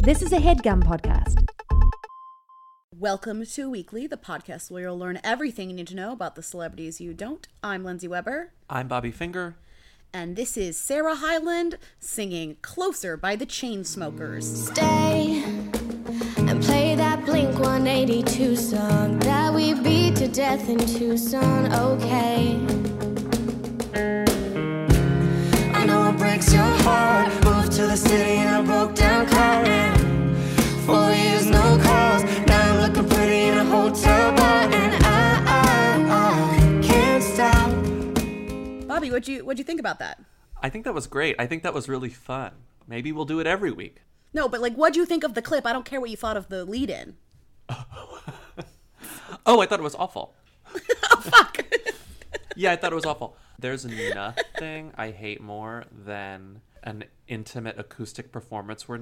This is a headgum podcast. Welcome to Weekly, the podcast where you'll learn everything you need to know about the celebrities you don't. I'm Lindsay Weber, I'm Bobby Finger. and this is Sarah Hyland singing Closer by the Chainsmokers. Stay and play that Blink 182 song that we beat to death in Tucson. Okay. I know it breaks your heart. Moved to the city in a broke down car. And four years, no calls. Now I'm looking pretty in a hotel bar. And I, I, I can't stop. Bobby, what'd you what'd you think about that? I think that was great. I think that was really fun. Maybe we'll do it every week. No, but like, what'd you think of the clip? I don't care what you thought of the lead-in. Oh, I thought it was awful. Oh fuck! Yeah, I thought it was awful. There's nothing I hate more than an intimate acoustic performance where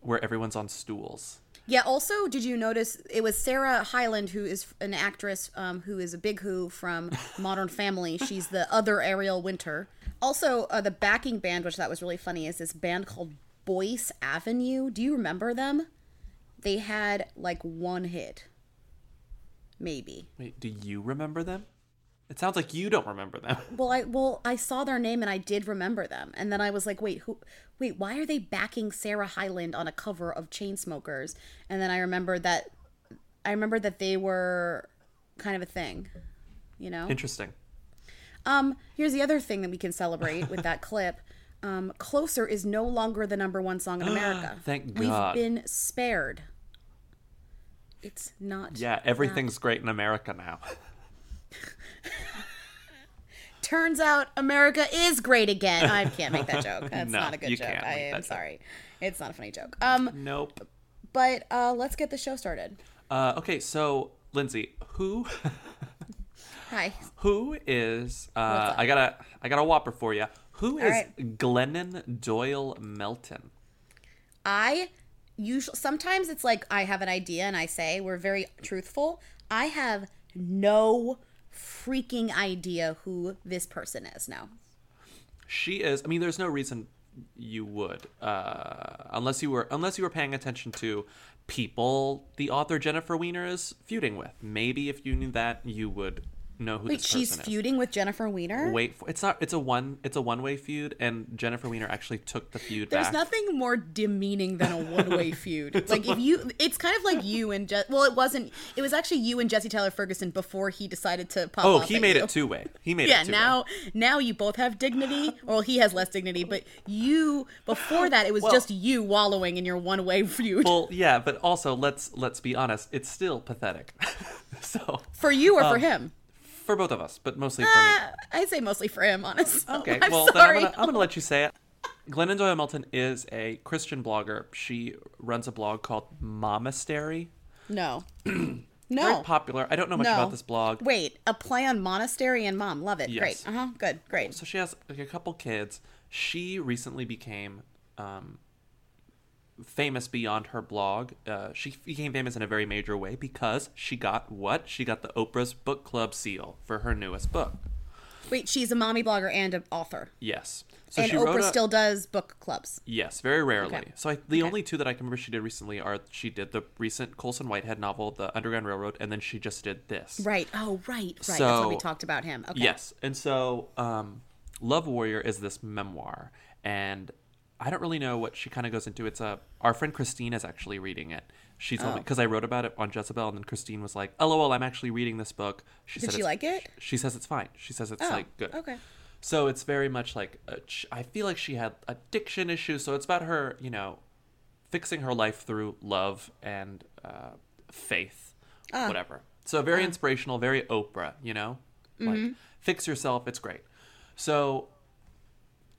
where everyone's on stools. yeah. Also, did you notice it was Sarah Hyland, who is an actress um, who is a big who from Modern Family. She's the other Ariel Winter. Also, uh, the backing band, which that was really funny, is this band called Boyce Avenue. Do you remember them? They had like one hit, maybe. Wait, do you remember them? It sounds like you don't remember them. Well, I well I saw their name and I did remember them, and then I was like, wait, who? Wait, why are they backing Sarah Hyland on a cover of Chainsmokers? And then I remember that I remember that they were kind of a thing, you know. Interesting. Um, here's the other thing that we can celebrate with that clip. Um, Closer is no longer the number one song in America. Thank God. We've been spared. It's not. Yeah, everything's great in America now. Turns out America is great again. I can't make that joke. That's No, not a good joke. I am that joke. sorry. It's not a funny joke. Um, Nope. but uh, let's get the show started. Uh, okay, so Lindsay, who Hi. who is uh? I got a I got a whopper for you. Who is right. Glennon Doyle Melton? I usually sometimes it's like I have an idea and I say we're very truthful. I have no freaking idea who this person is now. She is. I mean, there's no reason you would, uh, unless you were unless you were paying attention to people the author Jennifer Weiner is feuding with. Maybe if you knew that, you would know who Wait, she's person is. feuding with Jennifer Weiner? Wait, for, it's not. It's a one. It's a one way feud, and Jennifer Weiner actually took the feud There's back. nothing more demeaning than a one-way feud. like if you, it's kind of like you and Je- well, it wasn't. It was actually you and Jesse Tyler Ferguson before he decided to pop. oh, he made you. it two way. He made Yeah, it Yeah. now now you both have dignity. Well, he has less dignity, but you before that it was just you wallowing in your one-way feud. Well, yeah, but also let's let's be honest. It's still pathetic. so for you or um, for him? For both of us, but mostly for me. Uh, I say mostly for him, honestly. Okay, I'm well sorry. then I'm gonna, I'm gonna let you say it. Glennon Doyle Melton is a Christian blogger. She runs a blog called Momastery. no, Very no, popular. I don't know much no. about this blog. Wait, a play on monastery and mom. Love it. Yes. Great. Uh huh. Good. Great. So she has like, a couple kids. She recently became um, famous beyond her blog. Uh, she became famous in a very major way because she got what? She got the Oprah's Book Club seal for her newest book. Wait, she's a mommy blogger and an author. Yes. So and Oprah a- still does book clubs. Yes, very rarely. Okay. So I, the Okay. only two that I can remember she did recently are she did the recent Colson Whitehead novel, The Underground Railroad, and then she just did this. Right. Oh, right. Right. That's what we talked about him. Okay. Yes, and so um, Love Warrior is this memoir, and I don't really know what she kind of goes into. It's a our friend Christine is actually reading it. She told me Oh. because I wrote about it on Jezebel, and then Christine was like, "LOL, I'm actually reading this book." She Did said she like it? She says it's fine. She says it's Oh, like good. okay. So it's very much like a ch- I feel like she had addiction issues. So it's about her, you know, fixing her life through love and uh, faith, Ah. whatever. So very inspirational, very Oprah, you know, Mm-hmm. like fix yourself. It's great. So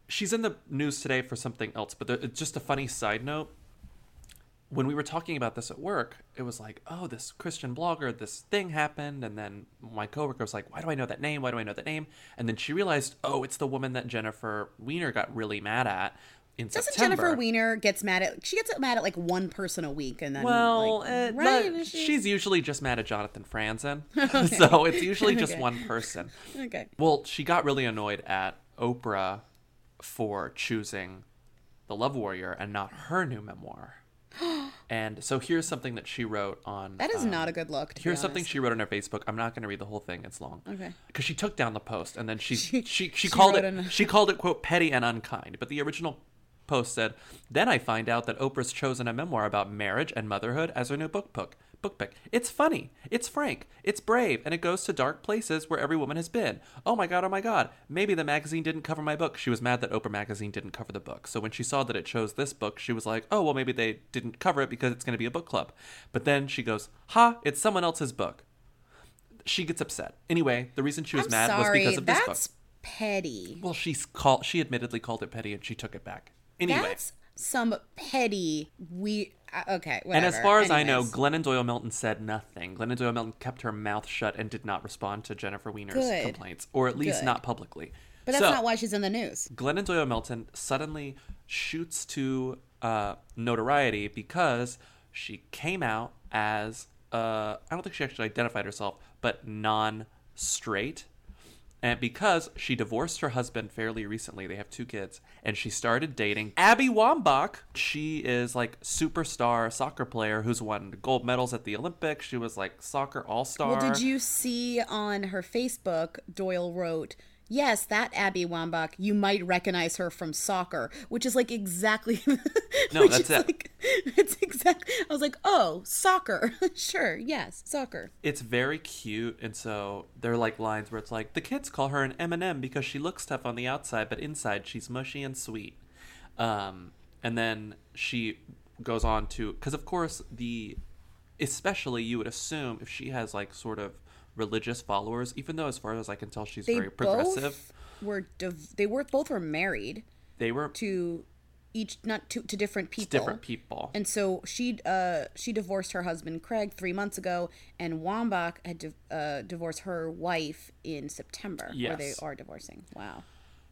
she's in the news today for something else, but there, it's just a funny side note. When we were talking about this at work, it was like, oh, this Christian blogger, this thing happened. And then my coworker was like, why do I know that name? Why do I know that name? And then she realized, oh, it's the woman that Jennifer Weiner got really mad at in Doesn't September. Jennifer Weiner gets mad at? She gets mad at like one person a week, and then Well, like, uh, right? She- she's usually just mad at Jonathan Franzen. so it's usually just Okay. one person. okay. Well, she got really annoyed at Oprah for choosing The Love Warrior and not her new memoir. And so here's something that she wrote on. That is um, not a good look. Here's something she wrote on her Facebook. I'm not going to read the whole thing; it's long. Okay. Because she took down the post and then she She- she she, she called it an- she called it quote petty and unkind. But the original post said, "Then I find out that Oprah's chosen a memoir about marriage and motherhood as her new book book book pick. It's funny, it's frank, it's brave, and it goes to dark places where every woman has been. Oh my god, oh my god. Maybe the magazine didn't cover my book. She was mad that Oprah magazine didn't cover the book. So when she saw that it chose this book, she was like, "Oh well, maybe they didn't cover it because it's going to be a book club." But then she goes, "Ha, it's someone else's book." She gets upset. Anyway, the reason she was I'm mad sorry. was because of this book. That's petty. Well, she's called. She admittedly called it petty, and she took it back. Anyway, That's some petty. We okay. and as far as I know, Anyways. Glennon Doyle Melton said nothing. Glennon Doyle Melton kept her mouth shut and did not respond to Jennifer Weiner's Good. complaints, or at least Good. not publicly. but that's So, not why she's in the news. Glennon Doyle Melton suddenly shoots to uh, notoriety because she came out as uh, I don't think she actually identified herself, but non-straight, and because she divorced her husband fairly recently, they have two kids, and she started dating Abby Wambach. She is like superstar soccer player who's won gold medals at the Olympics. She was like soccer all star. Well, did you see on her Facebook? Doyle wrote, "Yes, that Abby Wambach. You might recognize her from soccer," which is like exactly. No, that's it. Like, it's exact. I was like, "Oh, soccer. sure, yes, soccer." it's very cute and so there are like lines where it's like the kids call her an m&m because she looks tough on the outside but inside she's mushy and sweet um, and then she goes on to because of course the especially you would assume if she has like sort of religious followers even though as far as i can tell she's They very progressive both were. Div- they were both were married they were to each not to, to different people. different people And so she uh she divorced her husband Craig three months ago, and Wambach had div- uh, divorced her wife in September, where they are divorcing. Wow.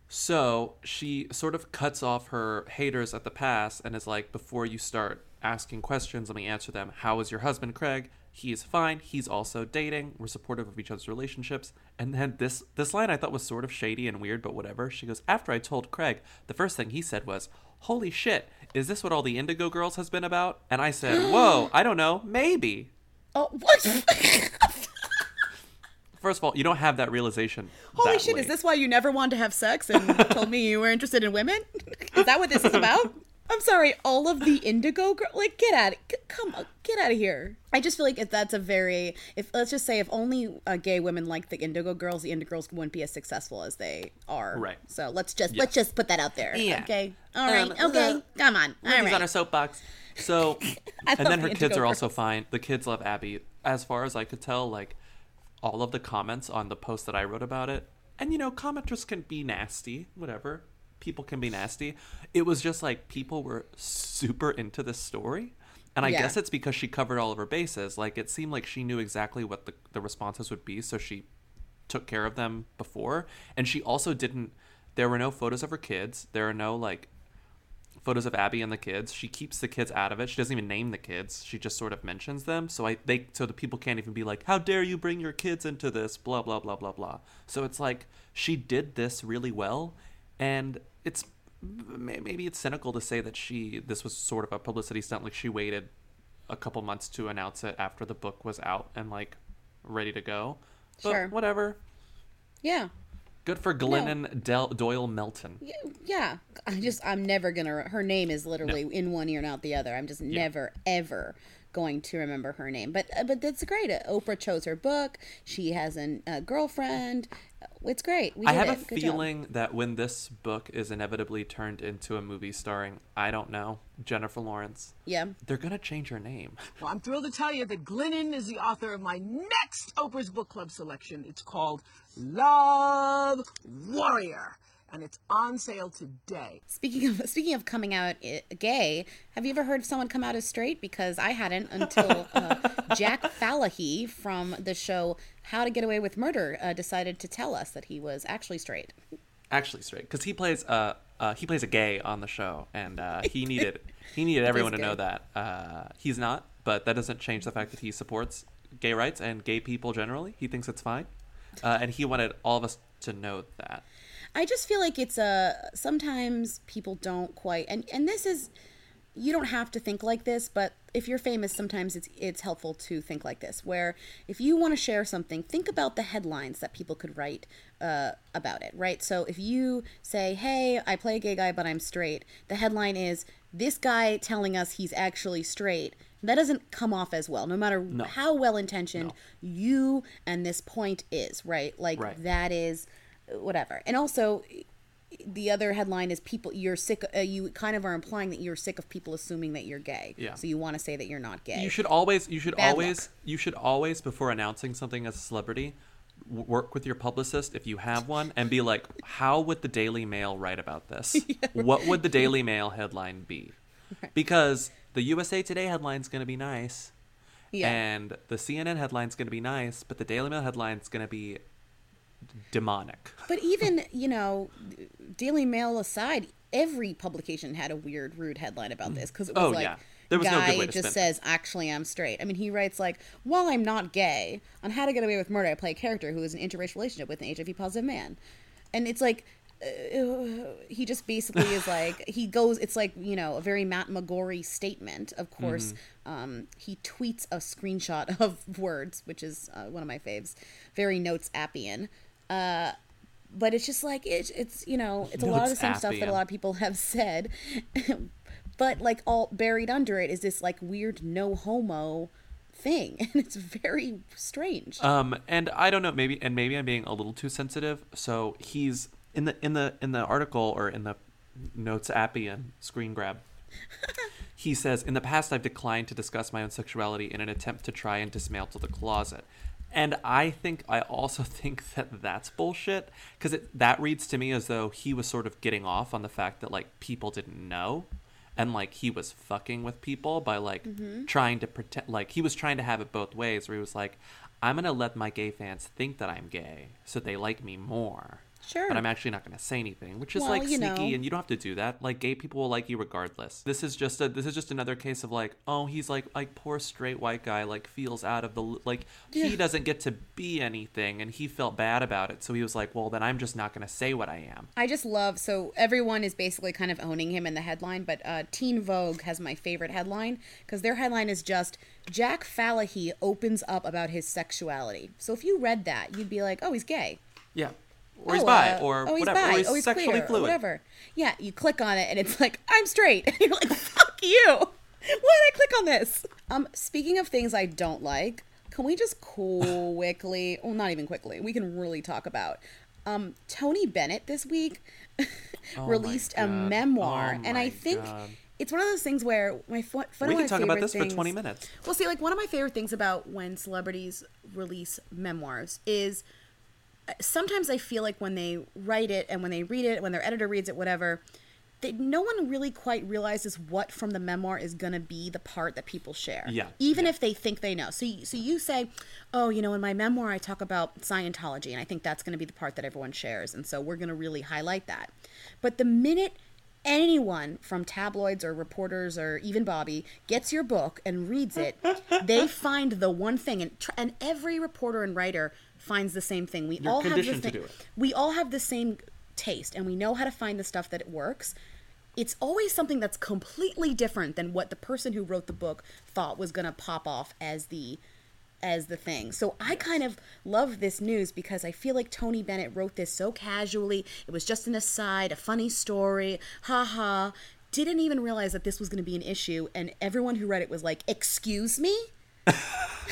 So she sort of cuts off her haters at the pass and is like, before you start asking questions, let me answer them. How is your husband, Craig? He is fine. He's also dating. We're supportive of each other's relationships. And then this this line I thought was sort of shady and weird, but whatever. She goes, after I told Craig, the first thing he said was, Holy shit, is this what all the Indigo girls has been about? And I said, Whoa, I don't know, maybe. Oh what? First of all, you don't have that realization. Holy that shit! late. Is this why you never wanted to have sex and told me you were interested in women? Is that what this is about? I'm sorry, all of the indigo girl, like get out, c- come on, get out of here. I just feel like if that's a very, if let's just say if only uh, gay women like the indigo girls, the indigo girls wouldn't be as successful as they are. Right. So let's just let's just put that out there. Yeah. Okay. All right. Um, okay. uh, Come on. All Lindsay's on her soapbox. So, and love then the her kids Indigo are also fine. The kids love Abby. As far as I could tell, like all of the comments on the post that I wrote about it, and you know, commenters can be nasty, whatever. People can be nasty. It was just like people were super into this story. And I Yeah. guess it's because she covered all of her bases. Like it seemed like she knew exactly what the, the responses would be, so she took care of them before. And she also didn't there were no photos of her kids. There are no like photos of Abby and the kids. She keeps the kids out of it. She doesn't even name the kids. She just sort of mentions them. So I they so the people can't even be like, "How dare you bring your kids into this?" blah blah blah blah blah. So it's like she did this really well and it's maybe it's cynical to say that she this was sort of a publicity stunt like she waited a couple months to announce it after the book was out and like ready to go. But Sure. whatever. yeah. Good for Glennon Del- Doyle Melton. Yeah, yeah. I just I'm never gonna. Her name is literally in one ear and out the other. I'm just never ever going to remember her name. But uh, but that's great. Uh, Oprah chose her book. She has an- a girlfriend. It's great. We I have it. a Good job. feeling that when this book is inevitably turned into a movie starring, I don't know, Jennifer Lawrence, Yeah. they're going to change her name. Well, I'm thrilled to tell you that Glennon is the author of my next Oprah's Book Club selection. It's called Love Warrior, and it's on sale today. Speaking of speaking of coming out gay, have you ever heard of someone come out as straight? Because I hadn't until uh, Jack Falahee from the show How to Get Away with Murder uh, decided to tell us that he was actually straight. Actually, straight because he plays uh, uh he plays a gay on the show, and uh, he needed he needed everyone to know that uh, he's not, but that doesn't change the fact that he supports gay rights and gay people generally. He thinks it's fine, uh, and he wanted all of us to know that. I just feel like it's a sometimes people don't quite and and this is you don't have to think like this, but if you're famous, sometimes it's it's helpful to think like this. Where if you want to share something, think about the headlines that people could write uh, about it, right? So if you say, "Hey, I play a gay guy, but I'm straight," the headline is this guy telling us he's actually straight. That doesn't come off as well, no matter how well intentioned you and this point is, right? Like Right. that is whatever. And also, the other headline is people you're sick uh, you kind of are implying that you're sick of people assuming that you're gay Yeah. so you want to say that you're not gay You should always, you should Bad always, luck. you should always, before announcing something as a celebrity, w- work with your publicist if you have one and be like, how would the Daily Mail write about this? What would the Daily Mail headline be? Because the USA Today headline's going to be nice. yeah And the CNN headline's going to be nice, but the Daily Mail headline's going to be demonic. but even you know daily mail aside every publication had a weird rude headline about this because it was Oh, like yeah. There was no guy to just says actually i'm straight. I mean he writes like while i'm not gay on how to get away with murder i play a character who is in an interracial relationship with an hiv positive man. And it's like uh, he just basically is like he goes it's like you know a very matt mcgorry statement. Of course Mm-hmm. um, he tweets a screenshot of words which is uh, one of my faves. Very notes appian uh, but it's just like it's it's you know it's a lot of the same stuff that a lot of people have said but like all buried under it is this like weird no homo thing and it's very strange Um, and I don't know, maybe, and maybe I'm being a little too sensitive. So he's in the in the in the article or in the notes Appian screen grab. he says, "In the past, I've declined to discuss my own sexuality in an attempt to try and dismantle the closet." And I think I also think that that's bullshit because that reads to me as though he was sort of getting off on the fact that like people didn't know and like he was fucking with people by like Mm-hmm. trying to pretend like he was trying to have it both ways where he was like i'm gonna let my gay fans think that i'm gay so they like me more Sure. but i'm actually not gonna say anything which is Well, like you sneaky know. and you don't have to do that like gay people will like you regardless this is just a this is just another case of like oh he's like like poor straight white guy like feels out of the like he doesn't get to be anything and he felt bad about it so he was like well then i'm just not gonna say what i am I just love so everyone is basically kind of owning him in the headline, but uh, Teen Vogue has my favorite headline because their headline is just Jack Falahee opens up about his sexuality. So if you read that, you'd be like, oh, he's gay. yeah or he's oh, bi uh, or oh, he's whatever bi. or he's, oh, he's sexually queer, fluid whatever. Yeah, you click on it and it's like I'm straight, and you're like, fuck you. Why did I click on this? Um, speaking of things I don't like, can we just quickly, well, not even quickly, we can really talk about. Um, Tony Bennett this week my released a memoir, Oh and I think God. it's one of those things where my fo- one we of can my talk about this things, for 20 minutes well, see, like one of my favorite things about when celebrities release memoirs is sometimes I feel like when they write it and when they read it, when their editor reads it, whatever, they, no one really quite realizes what from the memoir is going to be the part that people share. Yeah, Even yeah. if they think they know. So, you, so you say, oh, you know, in my memoir, I talk about Scientology, and I think that's going to be the part that everyone shares. And so we're going to really highlight that. But the minute anyone from tabloids or reporters or even Bobby gets your book and reads it, they find the one thing, and tr- and every reporter and writer finds the same thing. We You're all have the conditioned to thing. do it. We all have the same taste, and we know how to find the stuff that it works. It's always something that's completely different than what the person who wrote the book thought was going to pop off as the as the thing. So I kind of love this news because I feel like Tony Bennett wrote this so casually. It was just an aside, a funny story, Ha ha. Didn't even realize that this was going to be an issue, and everyone who read it was like, "Excuse me."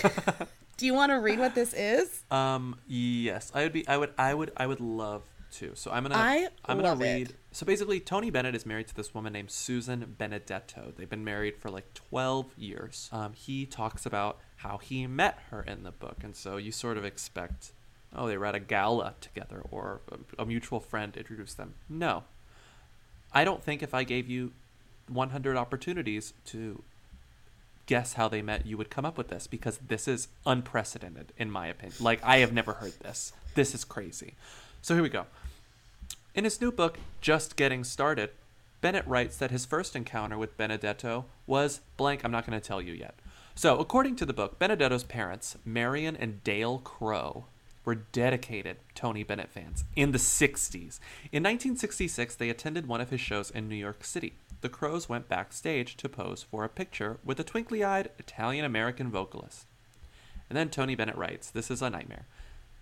Do you want to read what this is? Um. Yes, I would be. I would. I would. I would love to. So I'm gonna. I am gonna love it. read. So basically, Tony Bennett is married to this woman named Susan Benedetto. They've been married for like 12 years. Um. He talks about how he met her in the book, and so you sort of expect, oh, they were at a gala together, or a, a mutual friend introduced them. No. I don't think if I gave you 100 opportunities to guess how they met, you would come up with this because this is unprecedented, in my opinion. Like, I have never heard this. This is crazy. So, here we go. In his new book, Just Getting Started, Bennett writes that his first encounter with Benedetto was blank, I'm not going to tell you yet. So, according to the book, Benedetto's parents, Marion and Dale Crow, were dedicated Tony Bennett fans in the 60s. In 1966, they attended one of his shows in New York City. The Crows went backstage to pose for a picture with a twinkly eyed Italian American vocalist. And then Tony Bennett writes This is a nightmare.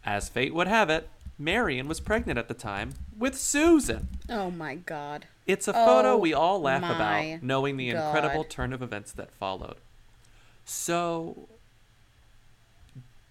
As fate would have it, Marion was pregnant at the time with Susan. Oh my god. It's a photo Oh we all oh laugh about, knowing the incredible turn of events that followed. So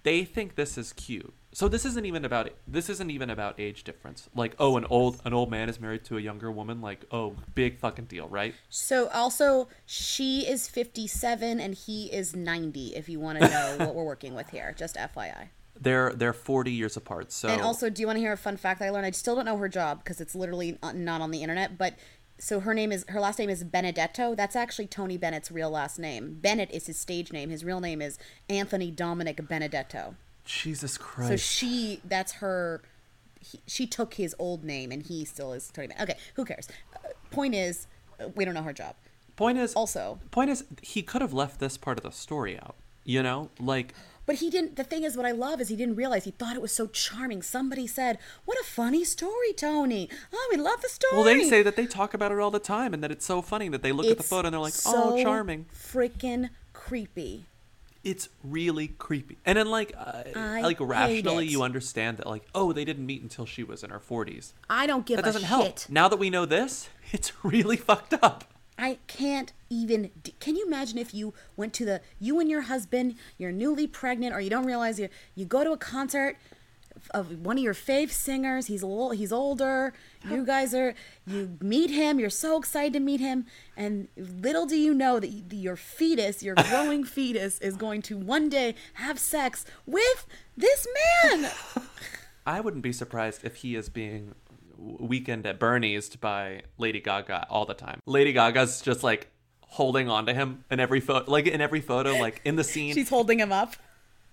they think this is cute. So this isn't even about this isn't even about age difference. Like, oh, an old an old man is married to a younger woman. Like, oh, big fucking deal, right? So also, she is 57 and he is 90. If you want to know what we're working with here, just FYI. They're they're forty years apart. So And also, do you want to hear a fun fact I learned? I still don't know her job because it's literally not on the internet. But so her name is her last name is Benedetto. That's actually Tony Bennett's real last name. Bennett is his stage name. His real name is Anthony Dominic Benedetto. Jesus Christ. So she, that's her. He, she took his old name, and he still is Tony Bennett. Okay, who cares? Uh, point is, uh, we don't know her job. point is Also, point is he could have left this part of the story out. You know, like But he didn't. The thing is, what I love is he didn't realize. He thought it was so charming. Somebody said, "What a funny story, Tony." Oh, we love the story. well, they say that they talk about it all the time, and that it's so funny that they look at the photo and they're like, so oh, charming. freaking creepy. It's really creepy. And then like uh, I like rationally you understand that like oh they didn't meet until she was in her 40s. I don't give That a doesn't shit. help. Now that we know this, it's really fucked up. I can't even. Can you imagine if you went to the you and your husband, you're newly pregnant, or you don't realize you you go to a concert of one of your fave singers. He's a little, he's older. You guys are you meet him. You're so excited to meet him, and little do you know that your fetus, your growing fetus, is going to one day have sex with this man. I wouldn't be surprised if he is being w- weekend at Bernie's by Lady Gaga all the time. Lady Gaga's just like holding on to him in every photo like in every photo like in the scene She's holding him up.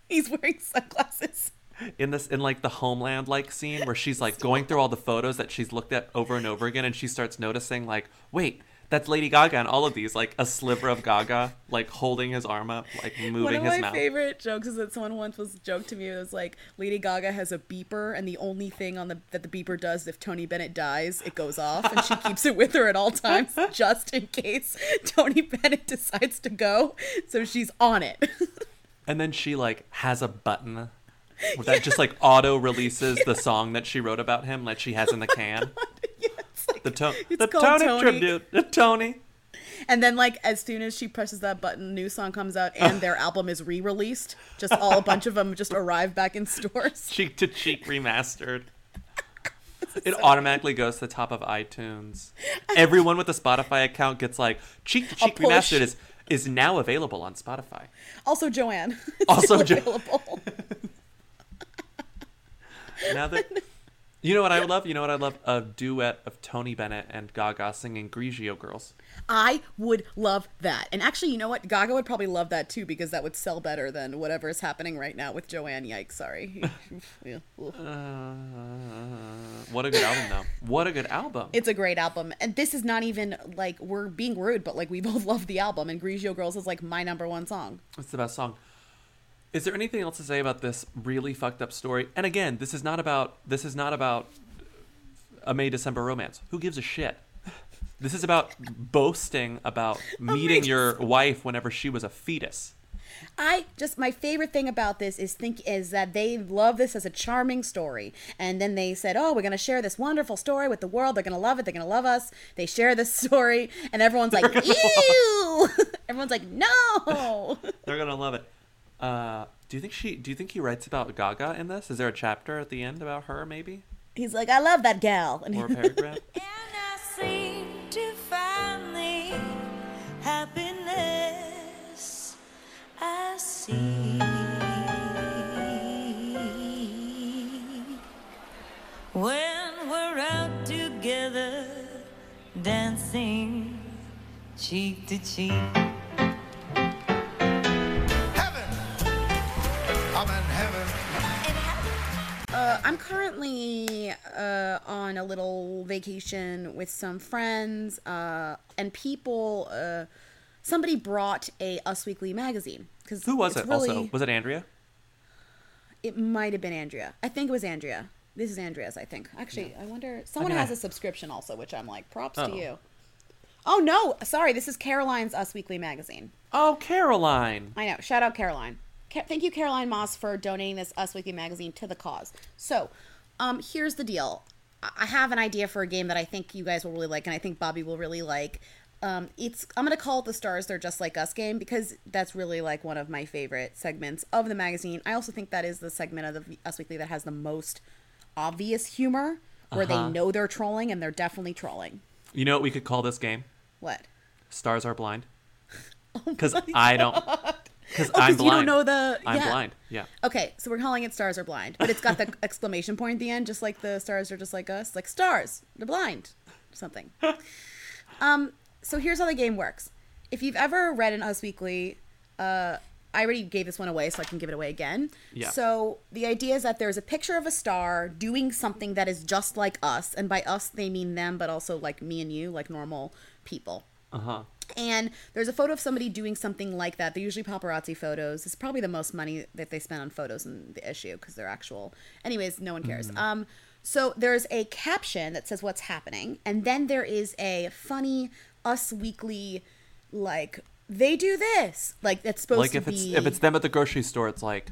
He's wearing sunglasses. In this in like the homeland like scene where she's like going through all the photos that she's looked at over and over again and she starts noticing like wait that's lady gaga in all of these like a sliver of gaga like holding his arm up like moving his mouth. One of my mouth favorite jokes is that someone once was joked to me. It was like Lady Gaga has a beeper, and the only thing on the that the beeper does if Tony Bennett dies, it goes off, and she keeps it with her at all times, just in case Tony Bennett decides to go. So she's on it. and then she like has a button that just like auto releases the song that she wrote about him like she has in the can yeah, like, the, to- the tony, Tony. tribute the tony And then like as soon as she presses that button, new song comes out, and their album is re-released. Just all a bunch of them just arrive back in stores. cheek to cheek remastered. It automatically goes to the top of iTunes. Everyone with a Spotify account gets like cheek to cheek remastered is is now available on Spotify. Also, Joanne. Also Jo- available. Now that you know what I would love, you know what I'd love a duet of Tony Bennett and Gaga singing Grigio Girls. I would love that. And actually, you know what? Gaga would probably love that too because that would sell better than whatever is happening right now with Joanne. Yikes, sorry. Yeah. Uh, what a good album, though. What a good album. It's a great album. And this is not even like we're being rude, but like we both love the album. And Grigio Girls is like my number one song. It's the best song. Is there anything else to say about this really fucked up story? And again, this is not about this is not about a May December romance. Who gives a shit? This is about boasting about meeting your wife whenever she was a fetus. I just my favorite thing about this is think is that they love this as a charming story, and then they said, "Oh, we're gonna share this wonderful story with the world. They're gonna love it. They're gonna love us." They share this story, and everyone's like, "Ew!" everyone's like, "No." They're gonna love it. Uh, do you think she? Do you think he writes about Gaga in this? Is there a chapter at the end about her, maybe, He's like, "I love that gal," and or a paragraph? And I seem to find the happiness I see. When we're out together, dancing cheek to cheek. Uh, I'm currently uh, on a little vacation with some friends, uh, and people. Uh, somebody brought a Us Weekly magazine because Who was it? Also, was it Andrea? It might have been Andrea. I think it was Andrea. This is Andrea's, I think. Actually, I wonder. Someone mean, has I- a subscription also, which I'm like, props Oh. to you. Oh no, sorry. This is Caroline's Us Weekly magazine. Oh, Caroline. I know. Shout out Caroline. Thank you, Caroline Moss, for donating this Us Weekly magazine to the cause. So, um, here's the deal. I have an idea for a game that I think you guys will really like, and I think Bobby will really like. Um, it's I'm gonna call it the Stars They're Just Like Us game because that's really like one of my favorite segments of the magazine. I also think that is the segment of the Us Weekly that has the most obvious humor, where Uh-huh. they know they're trolling and they're definitely trolling. You know what we could call this game? What? Stars are blind. Because I don't. Because Oh, I'm 'cause you don't blind. know the. I'm yeah. blind. Yeah. Okay, so we're calling it Stars Are Blind, but it's got the exclamation point at the end, just like the stars are just like us. Like stars, they're blind, something. um, so here's how the game works. If you've ever read an Us Weekly, uh, I already gave this one away, so I can give it away again. Yeah. So the idea is that there's a picture of a star doing something that is just like us, and by us they mean them, but also like me and you, like normal people. Uh huh. And there's a photo of somebody doing something like that. They're usually paparazzi photos. It's probably the most money that they spend on photos in the issue because they're actual. Anyways, no one cares. Um, so there's a caption that says what's happening, and then there is a funny Us Weekly, like they do this, like that's supposed Like to if be. it's if it's them at the grocery store, it's like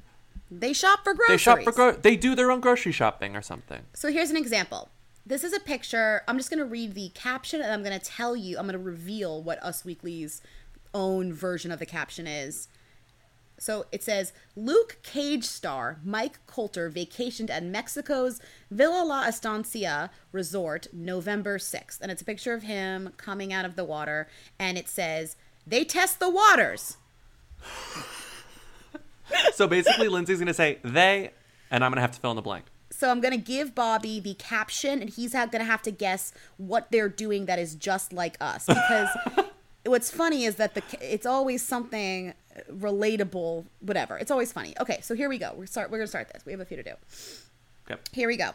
they shop for groceries. they shop for gro- they do their own grocery shopping or something. So here's an example. This is a picture. I'm just going to read the caption and I'm going to tell you, I'm going to reveal what Us Weekly's own version of the caption is. So it says Luke Cage star Mike Colter vacationed at Mexico's Villa La Estancia resort November 6th. And it's a picture of him coming out of the water. And it says, They test the waters. So basically, Lindsay's gonna say they, and I'm gonna have to fill in the blank. So I'm gonna give Bobby the caption, and he's gonna have to guess what they're doing that is just like us. Because what's funny is that the it's always something relatable, whatever. It's always funny. Okay, so here we go. We're start. We're gonna start this. We have a few to do. Okay. Here we go.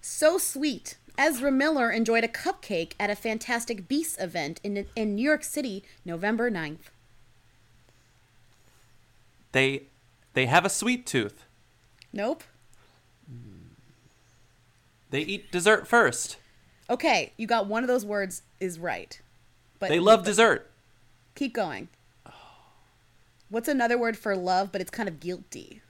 So sweet. Ezra Miller enjoyed a cupcake at a Fantastic Beasts event in in New York City, November 9th. They they have a sweet tooth. Nope. They eat dessert first. Okay, you got one of those words is right. But They love dessert. Keep going. What's another word for love, but it's kind of guilty?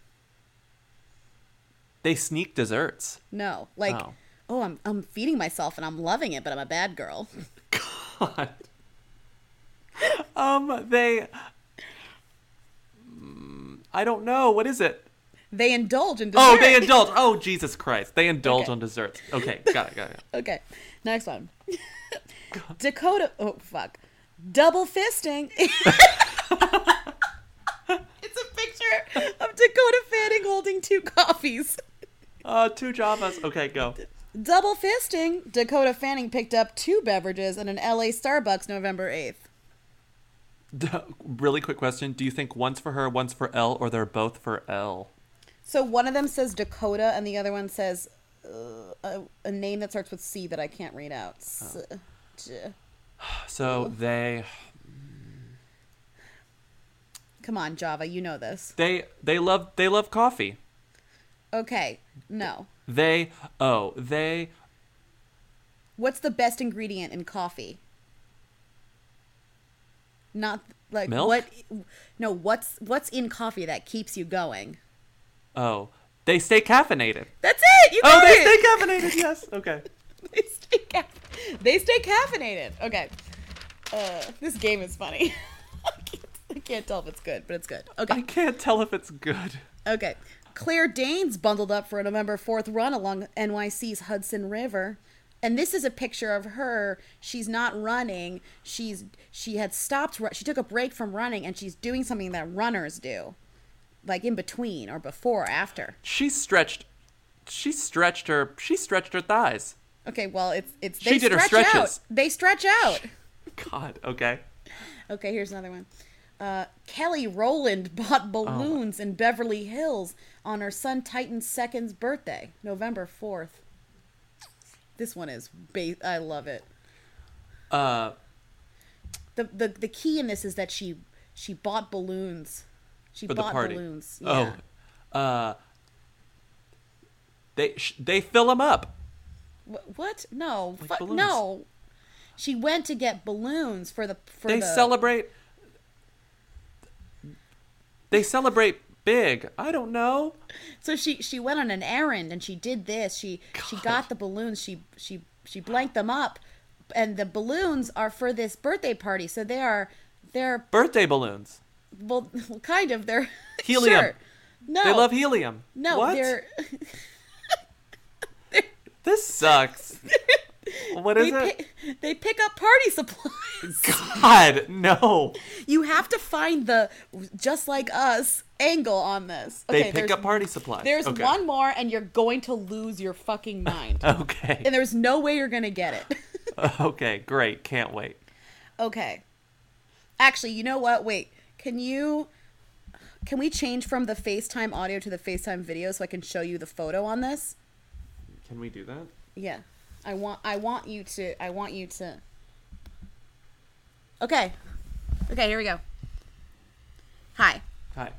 They sneak desserts. No, like, Oh. oh, I'm I'm feeding myself and I'm loving it, but I'm a bad girl. God. um, they. Mm, I don't know. What is it? They indulge in dessert. Oh, they indulge. Oh, Jesus Christ. They indulge Okay. on desserts. Okay, got it, got it. Okay, next one. Dakota. Oh fuck. Double fisting. it's a picture of Dakota Fanning holding two coffees. Uh, two Javas. Okay, go. Double fisting. Dakota Fanning picked up two beverages at an LA Starbucks November 8th. D- really quick question. Do you think one's for her, one's for Elle, or they're both for Elle? So one of them says Dakota, and the other one says uh, a, a name that starts with C that I can't read out. S- J- So they Come on, Java, you know this. they they love they love coffee. Okay, no. They oh they What's the best ingredient in coffee? Not like Milk? what? No, what's what's in coffee that keeps you going? Oh they stay caffeinated. That's it. You Oh, they it. stay caffeinated. Yes. Okay. they stay caff- they stay caffeinated. Okay. Uh, this game is funny. I, can't, I can't tell if it's good, but it's good. Okay. I can't tell if it's good. Okay. Claire Danes bundled up for a November 4th run along NYC's Hudson River. And this is a picture of her. She's not running. She's she had stopped she took a break from running and she's doing something that runners do. Like in between or before or after. She stretched. She stretched her. She stretched her thighs. Okay, well, it's it's She they did her stretch out. stretches. They stretch out. God. Okay. Okay, here's another one. Uh, Kelly Rowland bought balloons in Beverly Hills on her son Titan's second's birthday, November 4th. This one is ba- I love it. Uh. The, the the key in this is that she she bought balloons. She For the party. balloons. Yeah. Oh. Uh. They sh- they fill them up. Wh- What? No. Like no. She went to get balloons for the for They the celebrate. They celebrate big. I don't know. So she she went on an errand and she did this. She she got the balloons. She she she blanked them up, and the balloons are for this birthday party. So they are they're Birthday balloons. Well kind of they're Helium. Sure. No, They love helium. no, what? they're This sucks. what they it? pi- they pick up party supplies. God, no. you have to find the just like us angle on this. They Okay, pick there's- up party supplies. There's okay. one more, and you're going to lose your fucking mind. Okay. and there's no way you're gonna get it. okay, great. Can't wait. Okay. Actually, you know what? Wait. Can you can we change from the FaceTime audio to the FaceTime video so I can show you the photo on this? Can we do that? Yeah. I want I want you to I want you to Okay. Okay, here we go. Hi. Hi.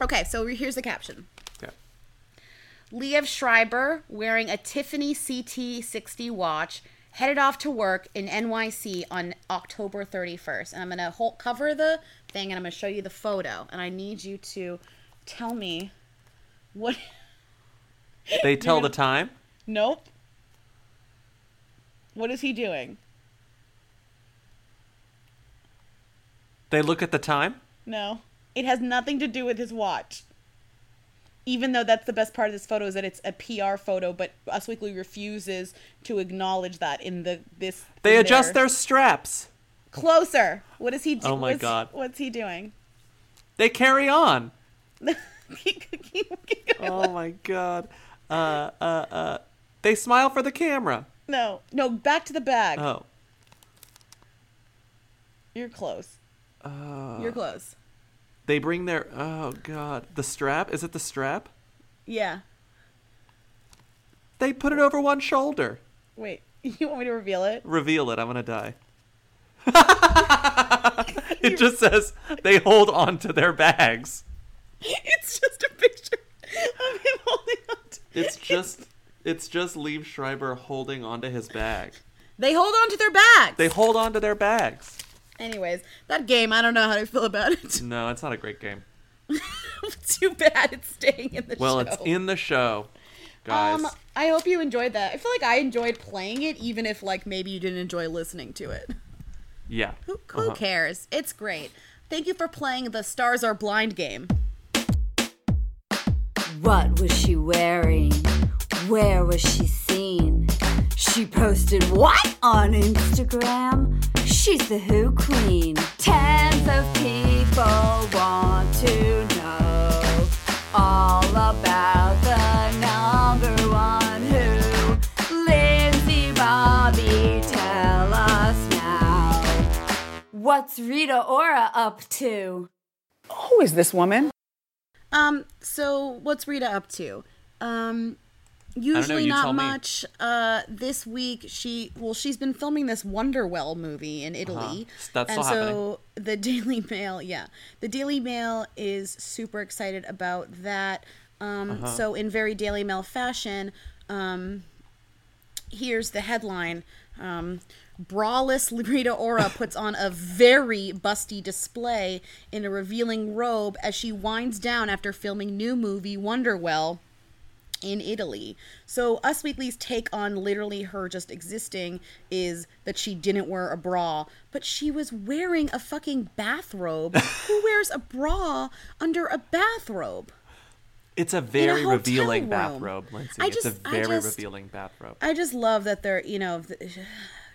Okay, so here's the caption. Okay. Liev Schreiber wearing a Tiffany CT60 watch headed off to work in NYC on October 31st. And I'm going to hold, cover the thing and I'm going to show you the photo. And I need you to tell me what. They tell the time. Nope. What is he doing? They look at the time. No. It has nothing to do with his watch. Even though that's the best part of this photo is that it's a PR photo, but Us Weekly refuses to acknowledge that in the this. They adjust their straps. Closer. What is he doing? Oh my God. What's he doing? They carry on. Going. Oh my god. Uh uh uh. They smile for the camera. No, no, back to the bag. Oh. You're close. Uh, You're close. they bring their oh god. The strap? Is it the strap? Yeah. They put it over one shoulder. Wait. You want me to reveal it? Reveal it. I'm gonna die. it just says they hold on to their bags. It's just a picture of him holding on. To- It's just it's just Liev Schreiber holding onto his bag. they hold on to their bags. They hold on to their bags. Anyways, that game, I don't know how to feel about it. No, it's not a great game. Too bad it's staying in the Well, show. it's in the show, guys. Um, I hope you enjoyed that. I feel like I enjoyed playing it, even if like maybe you didn't enjoy listening to it. Yeah. Who, who Uh-huh. cares? It's great. Thank you for playing the Stars Are Blind game. What was she wearing? Where was she seen? She posted what on Instagram? She's the Who Queen. Tens of people want to What's Rita Ora up to? Who is this woman? Um, so what's Rita up to? Um, usually you not much. Uh, this week she well, she's been filming this Wonderwell movie in Italy, Uh-huh. That's and still so the Daily Mail, yeah, the Daily Mail is super excited about that. Um, Uh-huh. so in very Daily Mail fashion, um, here's the headline. Um, Braless Rita Ora puts on a very busty display in a revealing robe as she winds down after filming new movie Wonderwell in Italy. So Us Weekly's take on literally her just existing is that she didn't wear a bra, but she was wearing a fucking bathrobe. Who wears a bra under a bathrobe? It's a very hotel revealing room. bathrobe, Lindsay. I it's a very just- revealing bathrobe. I just love that they're, you know,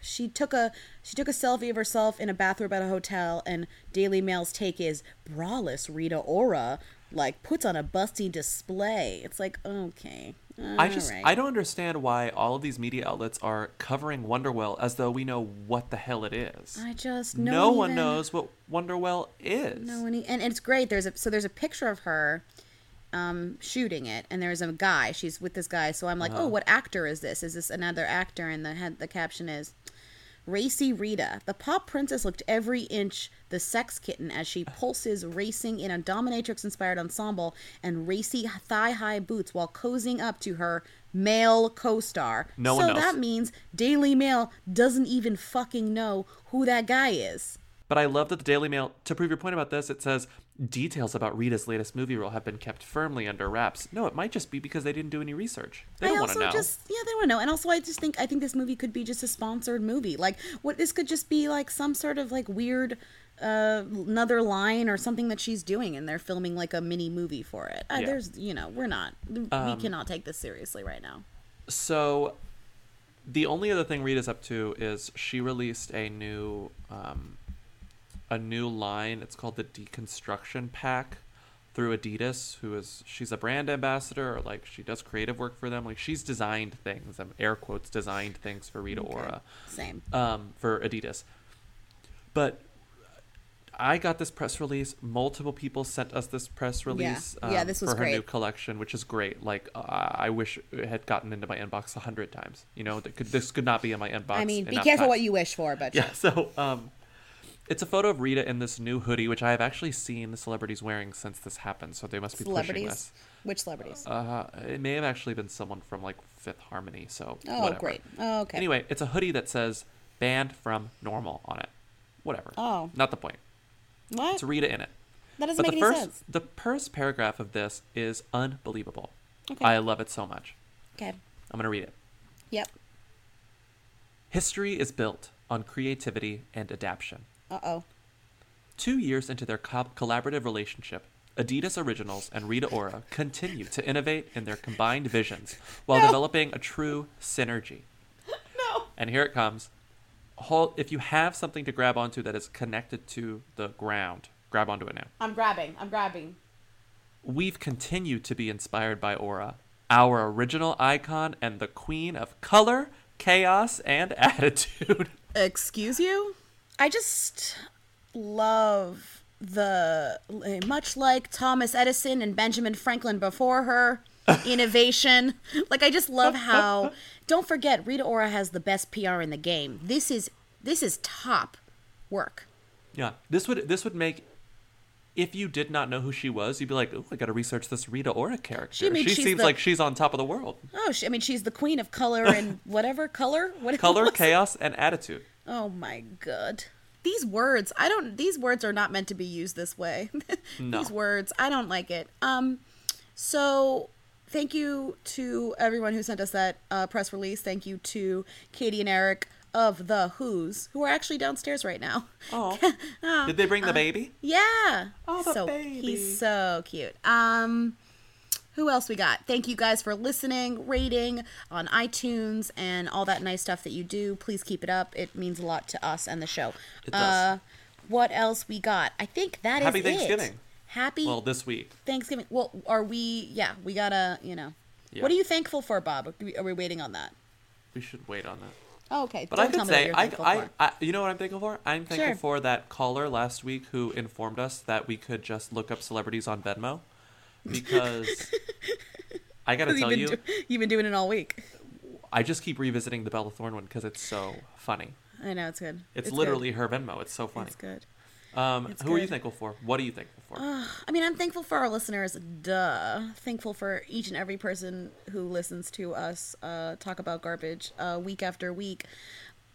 she took a she took a selfie of herself in a bathrobe at a hotel, and Daily Mail's take is braless Rita Ora like puts on a busty display. It's like okay, I just alright. I don't understand why all of these media outlets are covering Wonderwell as though we know what the hell it is. I just no no one even- knows what Wonderwell is. No, and, he, and it's great. There's a so there's a picture of her um shooting it and there's a guy she's with this guy so i'm like Uh-huh. oh what actor is this is this another actor and the head the caption is racy rita the pop princess looked every inch the sex kitten as she pulses racing in a dominatrix inspired ensemble and racy thigh high boots while cozying up to her male co-star. No so that means Daily Mail doesn't even fucking know who that guy is. But I love that the Daily Mail, to prove your point about this, it says details about Rita's latest movie role have been kept firmly under wraps. No, it might just be because they didn't do any research. They don't want to know. just yeah, they don't want to know. And also, I just think I think this movie could be just a sponsored movie. Like, what this could just be like some sort of like weird uh another line or something that she's doing, and they're filming like a mini movie for it. Uh, Yeah. There's you know we're not we Um, cannot take this seriously right now. So, the only other thing Rita's up to is she released a new, um, a new line. It's called the Deconstruction Pack through Adidas, who is she's a brand ambassador or like she does creative work for them. Like she's designed things, um, air quotes, designed things for Rita Ora. Same. um, for Adidas. But I got this press release. Multiple people sent us this press release. Yeah, um, this was for her new collection, which is great. Like uh, I wish it had gotten into my inbox a hundred times. You know, could, this could not be in my inbox. I mean, be careful times. what you wish for, but Yeah. So, um, it's a photo of Rita in this new hoodie, which I have actually seen the celebrities wearing since this happened. So they must be pushing celebrities. this. Which celebrities? Uh, it may have actually been someone from like Fifth Harmony. So oh, whatever. great. Oh, okay. Anyway, it's a hoodie that says "banned from normal" on it. Whatever. Oh. Not the point. what? It's Rita in it. That doesn't But make the any first sense. the first paragraph of this is unbelievable. Okay. I love it so much. Okay. I'm gonna read it. Yep. History is built on creativity and adaptation. Uh oh. Two years into their co- collaborative relationship, Adidas Originals and Rita Ora continue to innovate in their combined visions while developing a true synergy. No. And here it comes. Hold, if you have something to grab onto that is connected to the ground, grab onto it now. I'm grabbing. I'm grabbing. We've continued to be inspired by Ora, our original icon and the queen of color, chaos, and attitude. Excuse you? I just love the eh, much like Thomas Edison and Benjamin Franklin before her innovation. like I just love how don't forget Rita Ora has the best PR in the game. This is this is top work. Yeah, this would this would make if you did not know who she was, you'd be like, "Oh, I got to research this Rita Ora character. She means she seems the- like she's on top of the world. Oh, she, I mean she's the queen of color and whatever color. What Color, chaos, and attitude. Oh my god. These words, I don't these words are not meant to be used this way. No. these words, I don't like it. Um so thank you to everyone who sent us that uh, press release. Thank you to Katie and Eric of the Who's who are actually downstairs right now. Oh, did they bring the baby? Yeah. Oh, the so baby. he's so cute. Um who else we got? Thank you guys for listening, rating on iTunes, and all that nice stuff that you do. Please keep it up. It means a lot to us and the show. It does. Uh, what else we got? I think that is Happy it. Thanksgiving. Happy Well, this week. Thanksgiving. Well, are we? Yeah, we gotta. You know. Yeah. What are you thankful for, Bob? Are we, are we waiting on that? We should wait on that. Oh, okay. But Don't I could say, I, I. I, you know what I'm thankful for? I'm thankful Sure. for that caller last week who informed us that we could just look up celebrities on Venmo, because I gotta You've tell been you, do- you've been doing it all week. I just keep revisiting the Bella Thorne one because it's so funny. I know it's good. It's, good. literally her Venmo. It's so funny. It's good. Um, It's who are you thankful for? What are you thankful for? I mean, I'm thankful for our listeners, duh. Thankful for each and every person who listens to us uh, talk about garbage uh, week after week.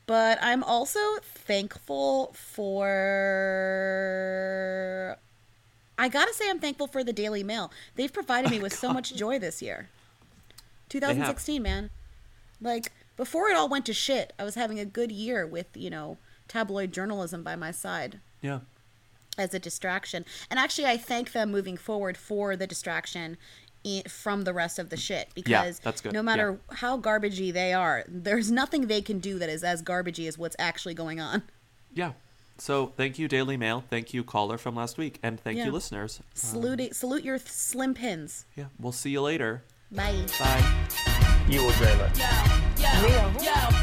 But I'm also thankful for. I gotta say, I'm thankful for the Daily Mail. They've provided me oh, with so much joy this year. 2016, man. Like, before it all went to shit, I was having a good year with, you know, tabloid journalism by my side yeah. as a distraction. And actually, I thank them moving forward for the distraction from the rest of the shit because that's good. no matter how garbagey they are, there's nothing they can do that is as garbagey as what's actually going on. Yeah. So thank you, Daily Mail. Thank you, caller from last week, and thank Yeah. you, listeners. Salute, um, salute your th- slim pins. Yeah. We'll see you later. Bye. Bye. You will dream it.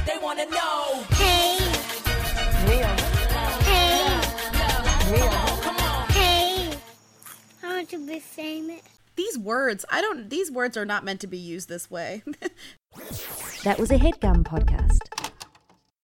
They wanna know. Hey, Real. hey, Real. Come on. hey. I want to be famous. These words, I don't. These words are not meant to be used this way. That was a headgum podcast.